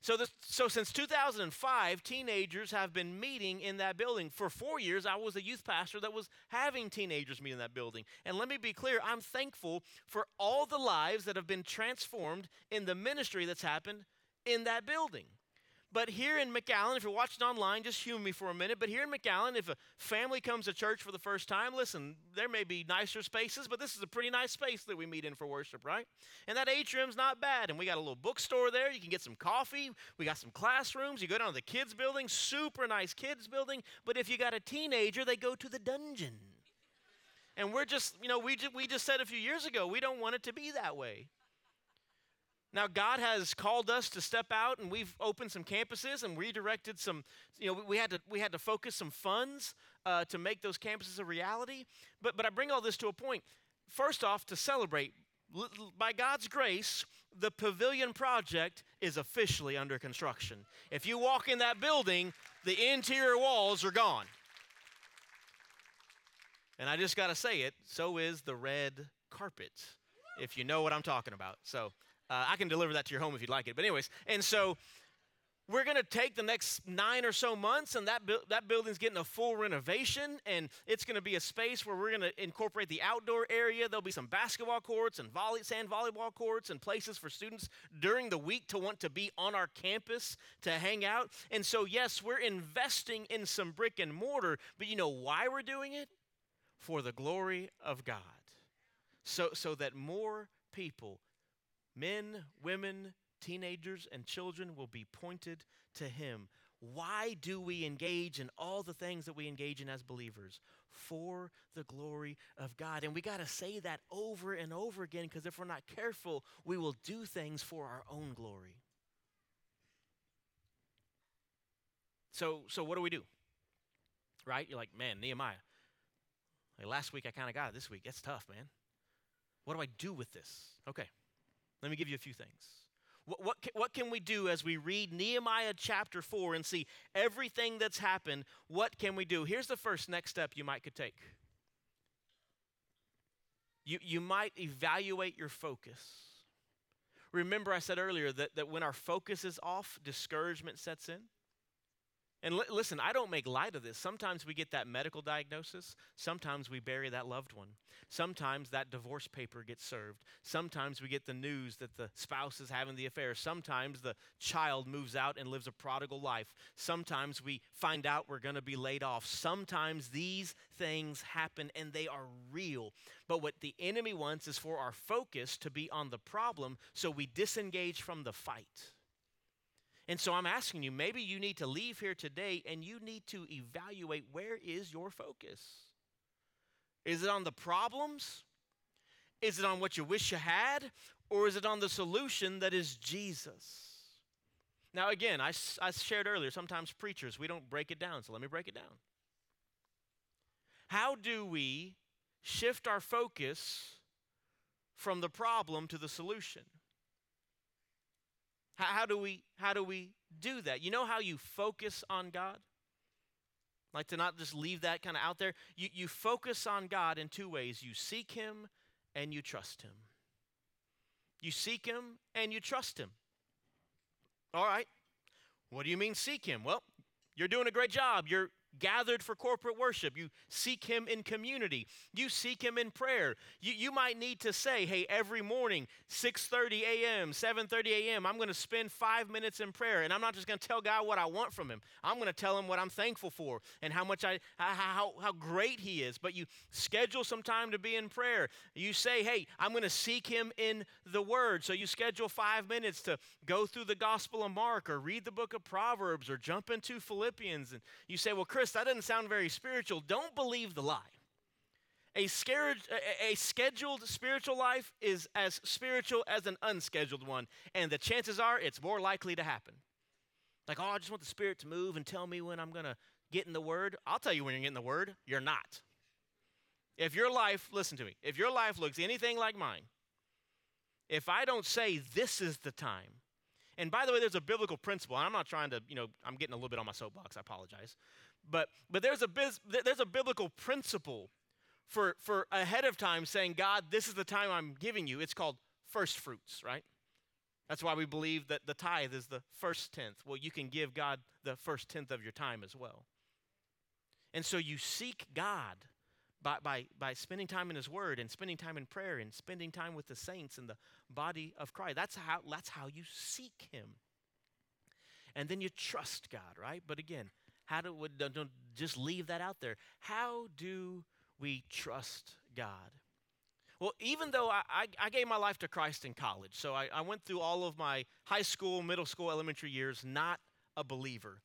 so, this, so since 2005, teenagers have been meeting in that building. For four years, I was a youth pastor that was having teenagers meet in that building. And let me be clear, I'm thankful for all the lives that have been transformed in the ministry that's happened in that building. But here in McAllen, if you're watching online, just humor me for a minute. But here in McAllen, if a family comes to church for the first time, listen, there may be nicer spaces, but this is a pretty nice space that we meet in for worship, right? And that atrium's not bad. And we got a little bookstore there. You can get some coffee. We got some classrooms. You go down to the kids' building, super nice kids' building. But if you got a teenager, they go to the dungeon. And we're just, you know, we just, we just said a few years ago, we don't want it to be that way. Now, God has called us to step out, and we've opened some campuses and redirected some. You know, we had to we had to focus some funds uh, to make those campuses a reality. But but I bring all this to a point. First off, to celebrate, by God's grace, the pavilion project is officially under construction. If you walk in that building, the interior walls are gone. And I just got to say it. So is the red carpet, if you know what I'm talking about. So. Uh, I can deliver that to your home if you'd like it. But, anyways, and so we're going to take the next nine or so months, and that, bu- that building's getting a full renovation, and it's going to be a space where we're going to incorporate the outdoor area. There'll be some basketball courts and volley, sand volleyball courts and places for students during the week to want to be on our campus to hang out. And so, yes, we're investing in some brick and mortar, but you know why we're doing it? For the glory of God. So, so that more people Men, women, teenagers, and children will be pointed to Him. Why do we engage in all the things that we engage in as believers? For the glory of God. And we got to say that over and over again because if we're not careful, we will do things for our own glory. So, so what do we do? Right? You're like, man, Nehemiah, Like last week I kind of got it. This week, it's tough, man. What do I do with this? Okay, let me give you a few things. What, what, can, what can we do as we read Nehemiah chapter 4 and see everything that's happened? What can we do? Here's the first next step you might could take. You, you might evaluate your focus. Remember, I said earlier that, that when our focus is off, discouragement sets in. And li- listen, I don't make light of this. Sometimes we get that medical diagnosis. Sometimes we bury that loved one. Sometimes that divorce paper gets served. Sometimes we get the news that the spouse is having the affair. Sometimes the child moves out and lives a prodigal life. Sometimes we find out we're going to be laid off. Sometimes these things happen and they are real. But what the enemy wants is for our focus to be on the problem so we disengage from the fight. And so I'm asking you, maybe you need to leave here today and you need to evaluate where is your focus? Is it on the problems? Is it on what you wish you had? Or is it on the solution that is Jesus? Now, again, I, I shared earlier, sometimes preachers, we don't break it down, so let me break it down. How do we shift our focus from the problem to the solution? How, how, do we how do we do that? You know how you focus on God? Like to not just leave that kind of out there. You you focus on God in two ways. You seek him and you trust him. You seek him and you trust him. All right. What do you mean seek him? Well, you're doing a great job. You're gathered for corporate worship. You seek Him in community. You seek Him in prayer. You, you might need to say, hey, every morning, 6.30 a.m., 7.30 a.m., I'm going to spend five minutes in prayer. And I'm not just going to tell God what I want from Him. I'm going to tell Him what I'm thankful for and how much I, how, how great He is. But you schedule some time to be in prayer. You say, hey, I'm going to seek Him in the Word. So you schedule five minutes to go through the Gospel of Mark or read the book of Proverbs or jump into Philippians. And you say, well, Chris, that doesn't sound very spiritual. Don't believe the lie. A, scared, a, scheduled spiritual life is as spiritual as an unscheduled one, and the chances are it's more likely to happen. Like, oh, I just want the Spirit to move and tell me when I'm going to get in the Word. I'll tell you when you're getting the Word. You're not. If your life, listen to me, if your life looks anything like mine, if I don't say this is the time, and by the way, there's a biblical principle, and I'm not trying to, you know, I'm getting a little bit on my soapbox, I apologize. But, but there's, a biz, there's a biblical principle for, for ahead of time saying, God, this is the time I'm giving you. It's called first fruits, right? That's why we believe that the tithe is the first tenth. Well, you can give God the first tenth of your time as well. And so you seek God by, by, by spending time in His Word and spending time in prayer and spending time with the saints in the body of Christ. That's how, that's how you seek Him. And then you trust God, right? But again, how do we don't just leave that out there? How do we trust God? Well, even though I, I, I, gave my life to Christ in college, so I, I went through all of my high school, middle school, elementary years not a believer.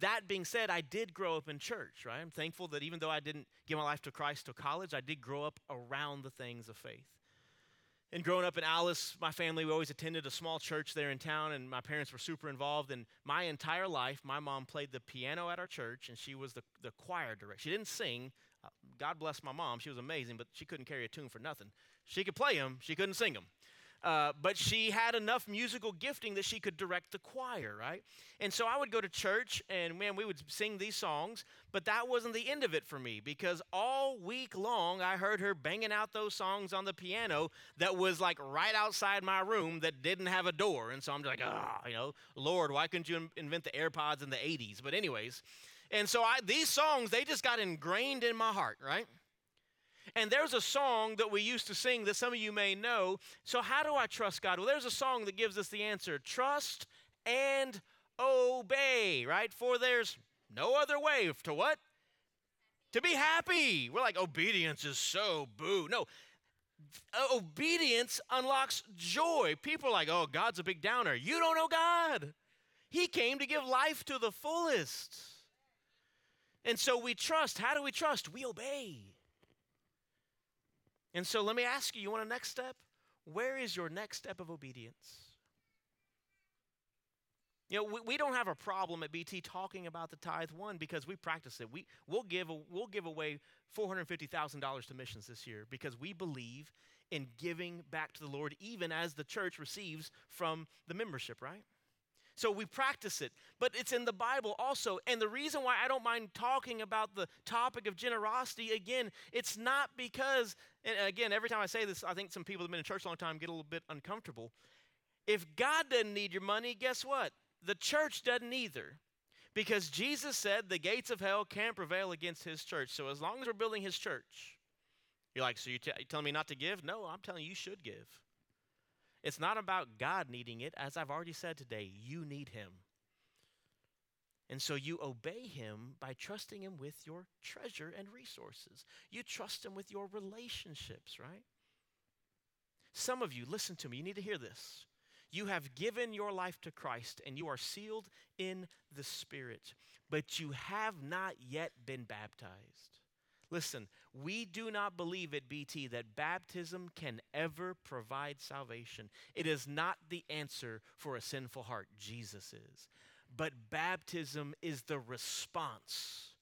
That being said, I did grow up in church, right? I'm thankful that even though I didn't give my life to Christ till college, I did grow up around the things of faith. And growing up in Alice, my family, we always attended a small church there in town, and my parents were super involved. And my entire life, my mom played the piano at our church, and she was the, the choir director. She didn't sing. Uh, God bless my mom. She was amazing, but she couldn't carry a tune for nothing. She could play them, she couldn't sing them. Uh, but she had enough musical gifting that she could direct the choir, right? And so I would go to church and man, we would sing these songs, but that wasn't the end of it for me because all week long I heard her banging out those songs on the piano that was like right outside my room that didn't have a door. And so I'm like, ah, you know, Lord, why couldn't you invent the AirPods in the 80s? But, anyways, and so I, these songs, they just got ingrained in my heart, right? And there's a song that we used to sing that some of you may know. So, how do I trust God? Well, there's a song that gives us the answer trust and obey, right? For there's no other way to what? To be happy. We're like, obedience is so boo. No, uh, obedience unlocks joy. People are like, oh, God's a big downer. You don't know God. He came to give life to the fullest. And so we trust. How do we trust? We obey. And so let me ask you you want a next step? Where is your next step of obedience? You know, we, we don't have a problem at BT talking about the tithe one because we practice it. We, we'll, give a, we'll give away $450,000 to missions this year because we believe in giving back to the Lord even as the church receives from the membership, right? So we practice it, but it's in the Bible also. And the reason why I don't mind talking about the topic of generosity, again, it's not because, and again, every time I say this, I think some people that have been in church a long time get a little bit uncomfortable. If God doesn't need your money, guess what? The church doesn't either. Because Jesus said the gates of hell can't prevail against his church. So as long as we're building his church, you're like, so you're, t- you're telling me not to give? No, I'm telling you, you should give. It's not about God needing it. As I've already said today, you need him. And so you obey him by trusting him with your treasure and resources. You trust him with your relationships, right? Some of you, listen to me, you need to hear this. You have given your life to Christ and you are sealed in the Spirit, but you have not yet been baptized. Listen, we do not believe at BT that baptism can ever provide salvation. It is not the answer for a sinful heart. Jesus is. But baptism is the response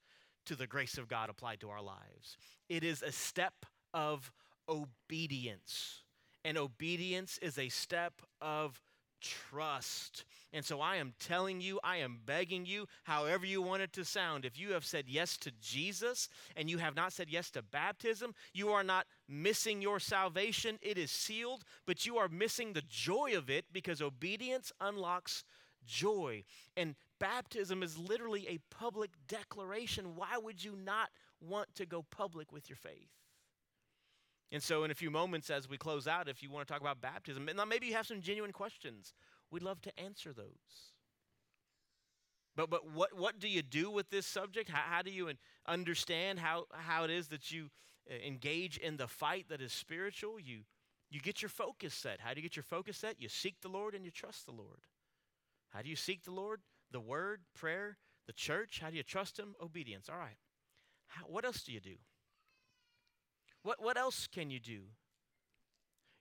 to the grace of God applied to our lives. It is a step of obedience. And obedience is a step of trust. And so I am telling you, I am begging you, however you want it to sound, if you have said yes to Jesus and you have not said yes to baptism, you are not missing your salvation. It is sealed, but you are missing the joy of it because obedience unlocks joy. And baptism is literally a public declaration. Why would you not want to go public with your faith? And so, in a few moments, as we close out, if you want to talk about baptism, and maybe you have some genuine questions, we'd love to answer those. But, but what, what do you do with this subject? How, how do you understand how, how it is that you uh, engage in the fight that is spiritual? You, you get your focus set. How do you get your focus set? You seek the Lord and you trust the Lord. How do you seek the Lord? The Word, prayer, the church. How do you trust Him? Obedience. All right. How, what else do you do? What, what else can you do?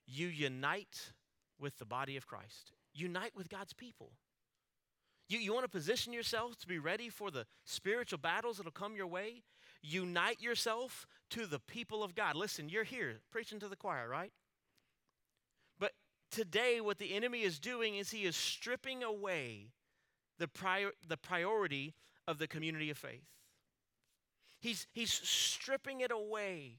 You unite with the body of Christ, unite with God's people. You, you want to position yourself to be ready for the spiritual battles that'll come your way? Unite yourself to the people of God. Listen, you're here preaching to the choir, right? But today, what the enemy is doing is he is stripping away the, prior, the priority of the community of faith. He's, he's stripping it away.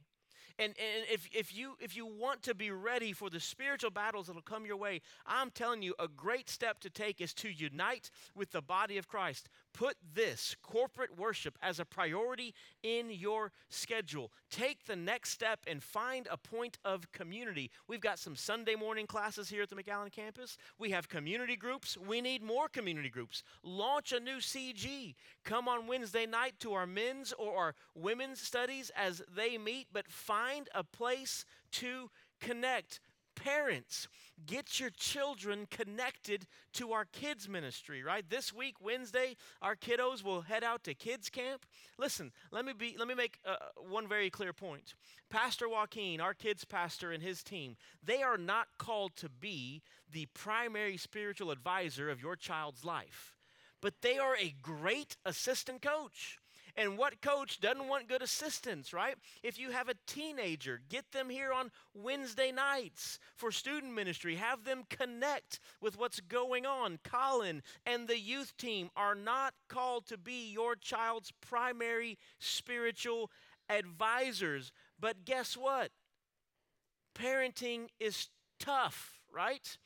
And, and if, if, you, if you want to be ready for the spiritual battles that will come your way, I'm telling you, a great step to take is to unite with the body of Christ. Put this corporate worship as a priority in your schedule. Take the next step and find a point of community. We've got some Sunday morning classes here at the McAllen campus. We have community groups. We need more community groups. Launch a new CG. Come on Wednesday night to our men's or our women's studies as they meet, but find a place to connect. Parents, get your children connected to our kids ministry, right? This week, Wednesday, our kiddos will head out to kids camp. Listen, let me be let me make uh, one very clear point. Pastor Joaquin, our kids pastor and his team, they are not called to be the primary spiritual advisor of your child's life, but they are a great assistant coach. And what coach doesn't want good assistants, right? If you have a teenager, get them here on Wednesday nights for student ministry. Have them connect with what's going on. Colin and the youth team are not called to be your child's primary spiritual advisors. But guess what? Parenting is tough, right?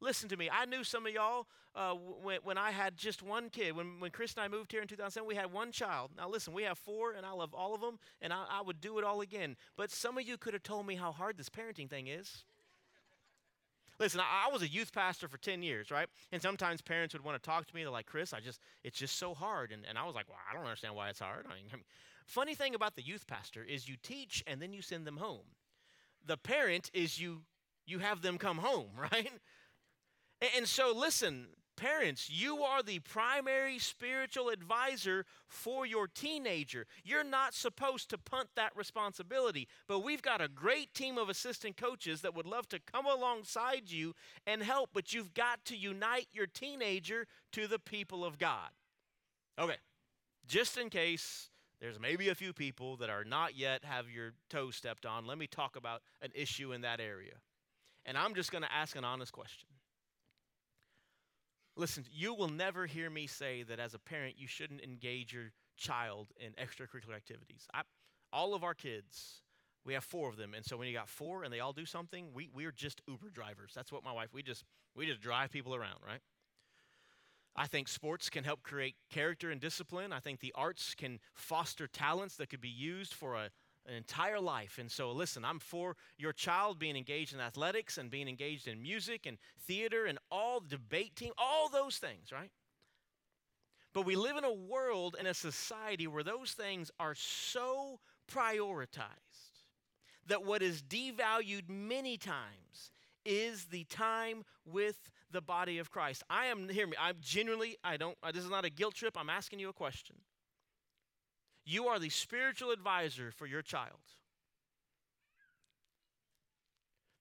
Listen to me. I knew some of y'all uh, when, when I had just one kid. When, when Chris and I moved here in 2007, we had one child. Now, listen, we have four, and I love all of them, and I, I would do it all again. But some of you could have told me how hard this parenting thing is. Listen, I, I, was a youth pastor for 10 years, right? And sometimes parents would want to talk to me. They're like, Chris, I just, it's just so hard. And, and I was like, well, I don't understand why it's hard. I mean, I mean, funny thing about the youth pastor is you teach and then you send them home. The parent is you, you have them come home, right? And so, listen, Parents, you are the primary spiritual advisor for your teenager. You're not supposed to punt that responsibility, but we've got a great team of assistant coaches that would love to come alongside you and help, but you've got to unite your teenager to the people of God. Okay, just in case there's maybe a few people that are not yet have your toes stepped on, let me talk about an issue in that area. And I'm just going to ask an honest question. Listen, you will never hear me say that as a parent you shouldn't engage your child in extracurricular activities. I, all of our kids, we have four of them, and so when you got four and they all do something, we we're just Uber drivers. That's what my wife. We just we just drive people around, right? I think sports can help create character and discipline. I think the arts can foster talents that could be used for a, an entire life. And so, listen, I'm for your child being engaged in athletics and being engaged in music and theater and all the debate team, all those things, right? But we live in a world and a society where those things are so prioritized that what is devalued many times is the time with the body of Christ. I am, hear me, I'm genuinely, I don't, this is not a guilt trip, I'm asking you a question. You are the spiritual advisor for your child.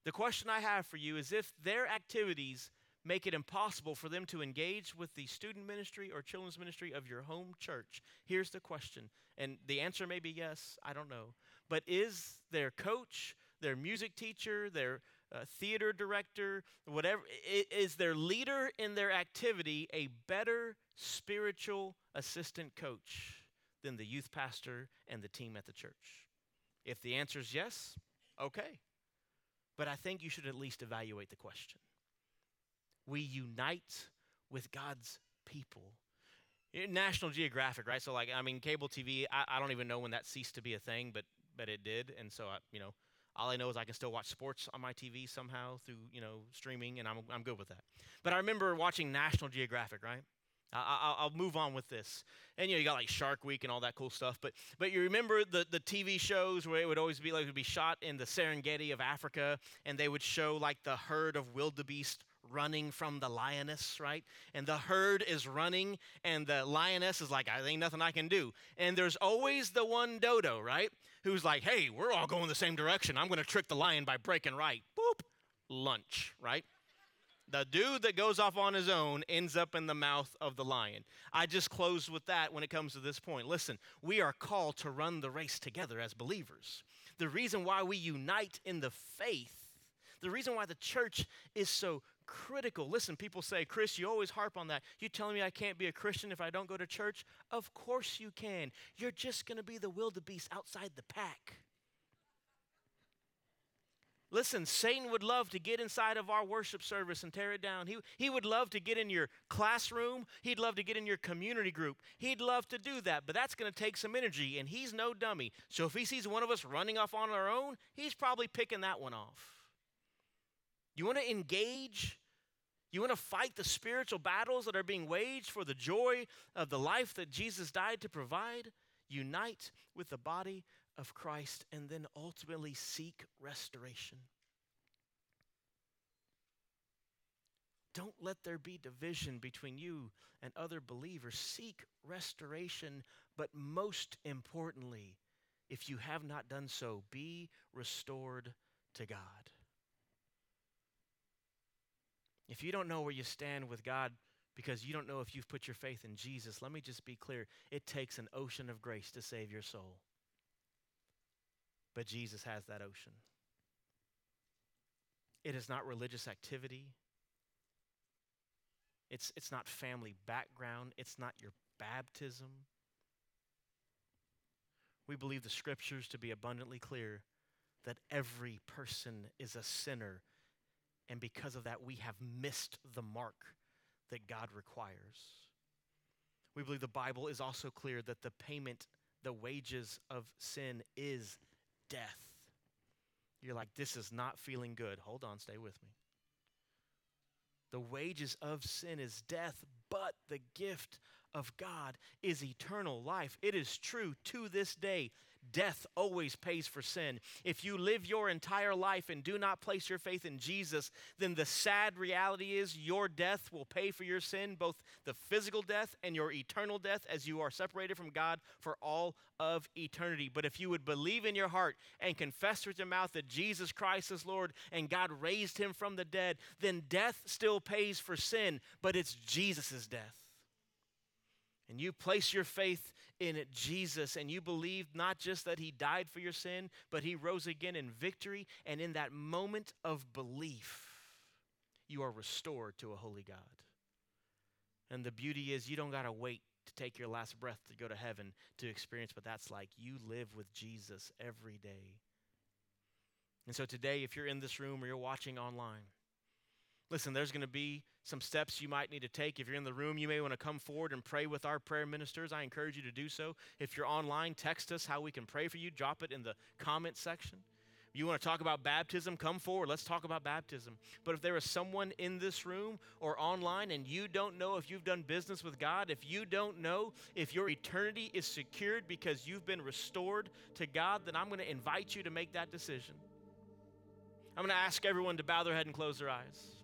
The question I have for you is if their activities make it impossible for them to engage with the student ministry or children's ministry of your home church. Here's the question, and the answer may be yes, I don't know. But is their coach, their music teacher, their uh, theater director, whatever, is their leader in their activity a better spiritual assistant coach than the youth pastor and the team at the church? If the answer is yes, okay. But I think you should at least evaluate the question. We unite with God's people. Eh, National Geographic, right? So, like, I mean, cable TV. I, I don't even know when that ceased to be a thing, but but it did. And so, I, you know, all I know is I can still watch sports on my TV somehow through you know streaming, and I'm I'm good with that. But I remember watching National Geographic, right? I, will move on with this. And you know, you got like Shark Week and all that cool stuff. But but you remember the, the TV shows where it would always be like it would be shot in the Serengeti of Africa, and they would show like the herd of wildebeest running from the lioness, right? And the herd is running, and the lioness is like, I ain't nothing I can do. And there's always the one dodo, right? Who's like, hey, we're all going the same direction. I'm going to trick the lion by breaking right. Boop, lunch, right? The dude that goes off on his own ends up in the mouth of the lion. I just close with that when it comes to this point. Listen, we are called to run the race together as believers. The reason why we unite in the faith, the reason why the church is so critical. Listen, people say, Chris, you always harp on that. You telling me I can't be a Christian if I don't go to church? Of course you can. You're just going to be the wildebeest outside the pack. Listen, Satan would love to get inside of our worship service and tear it down. He, he would love to get in your classroom. He'd love to get in your community group. He'd love to do that, but that's going to take some energy, and he's no dummy. So if he sees one of us running off on our own, he's probably picking that one off. You want to engage? You want to fight the spiritual battles that are being waged for the joy of the life that Jesus died to provide? Unite with the body of Christ and then ultimately seek restoration. Don't let there be division between you and other believers. Seek restoration, but most importantly, if you have not done so, be restored to God. If you don't know where you stand with God because you don't know if you've put your faith in Jesus, let me just be clear. It takes an ocean of grace to save your soul. But Jesus has that ocean. It is not religious activity. It's, it's not family background. It's not your baptism. We believe the scriptures to be abundantly clear that every person is a sinner, and because of that, we have missed the mark that God requires. We believe the Bible is also clear that the payment, the wages of sin is death. You're like, this is not feeling good. Hold on, stay with me. The wages of sin is death, but the gift of God is eternal life. It is true to this day. Death always pays for sin. If you live your entire life and do not place your faith in Jesus, then the sad reality is your death will pay for your sin, both the physical death and your eternal death, as you are separated from God for all of eternity. But if you would believe in your heart and confess with your mouth that Jesus Christ is Lord and God raised him from the dead, then death still pays for sin, but it's Jesus' death. And you place your faith in Jesus and you believe not just that he died for your sin, but he rose again in victory. And in that moment of belief, you are restored to a holy God. And the beauty is, you don't got to wait to take your last breath to go to heaven to experience what that's like. You live with Jesus every day. And so today, if you're in this room or you're watching online, Listen, there's going to be some steps you might need to take. If you're in the room, you may want to come forward and pray with our prayer ministers. I encourage you to do so. If you're online, text us how we can pray for you. Drop it in the comment section. You want to talk about baptism? Come forward. Let's talk about baptism. But if there is someone in this room or online and you don't know if you've done business with God, if you don't know if your eternity is secured because you've been restored to God, then I'm going to invite you to make that decision. I'm going to ask everyone to bow their head and close their eyes.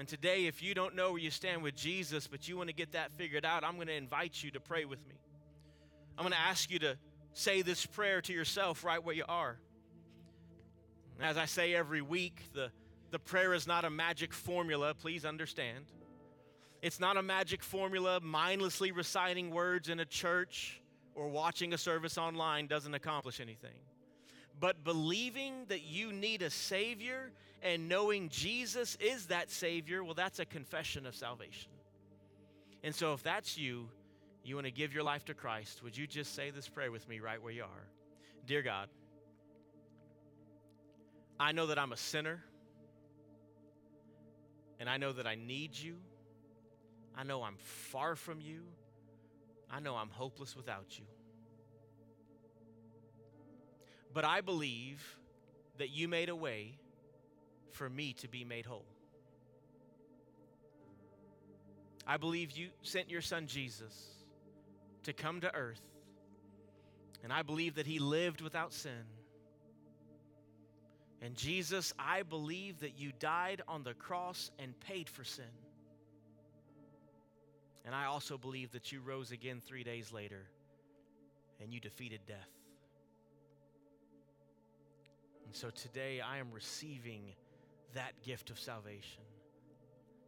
And today, if you don't know where you stand with Jesus, but you want to get that figured out, I'm going to invite you to pray with me. I'm going to ask you to say this prayer to yourself right where you are. As I say every week, the, the prayer is not a magic formula, please understand. It's not a magic formula, mindlessly reciting words in a church or watching a service online doesn't accomplish anything. But believing that you need a Savior and knowing Jesus is that Savior, well, that's a confession of salvation. And so, if that's you, you want to give your life to Christ, would you just say this prayer with me right where you are? Dear God, I know that I'm a sinner, and I know that I need you. I know I'm far from you. I know I'm hopeless without you. But I believe that you made a way for me to be made whole. I believe you sent your son Jesus to come to earth, and I believe that he lived without sin. And Jesus, I believe that you died on the cross and paid for sin. And I also believe that you rose again three days later and you defeated death. And so today I am receiving that gift of salvation.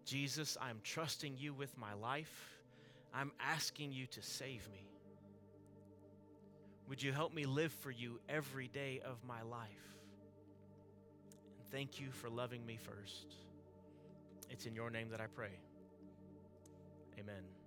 Jesus, I'm trusting you with my life. I'm asking you to save me. Would you help me live for you every day of my life? And thank you for loving me first. It's in your name that I pray. Amen.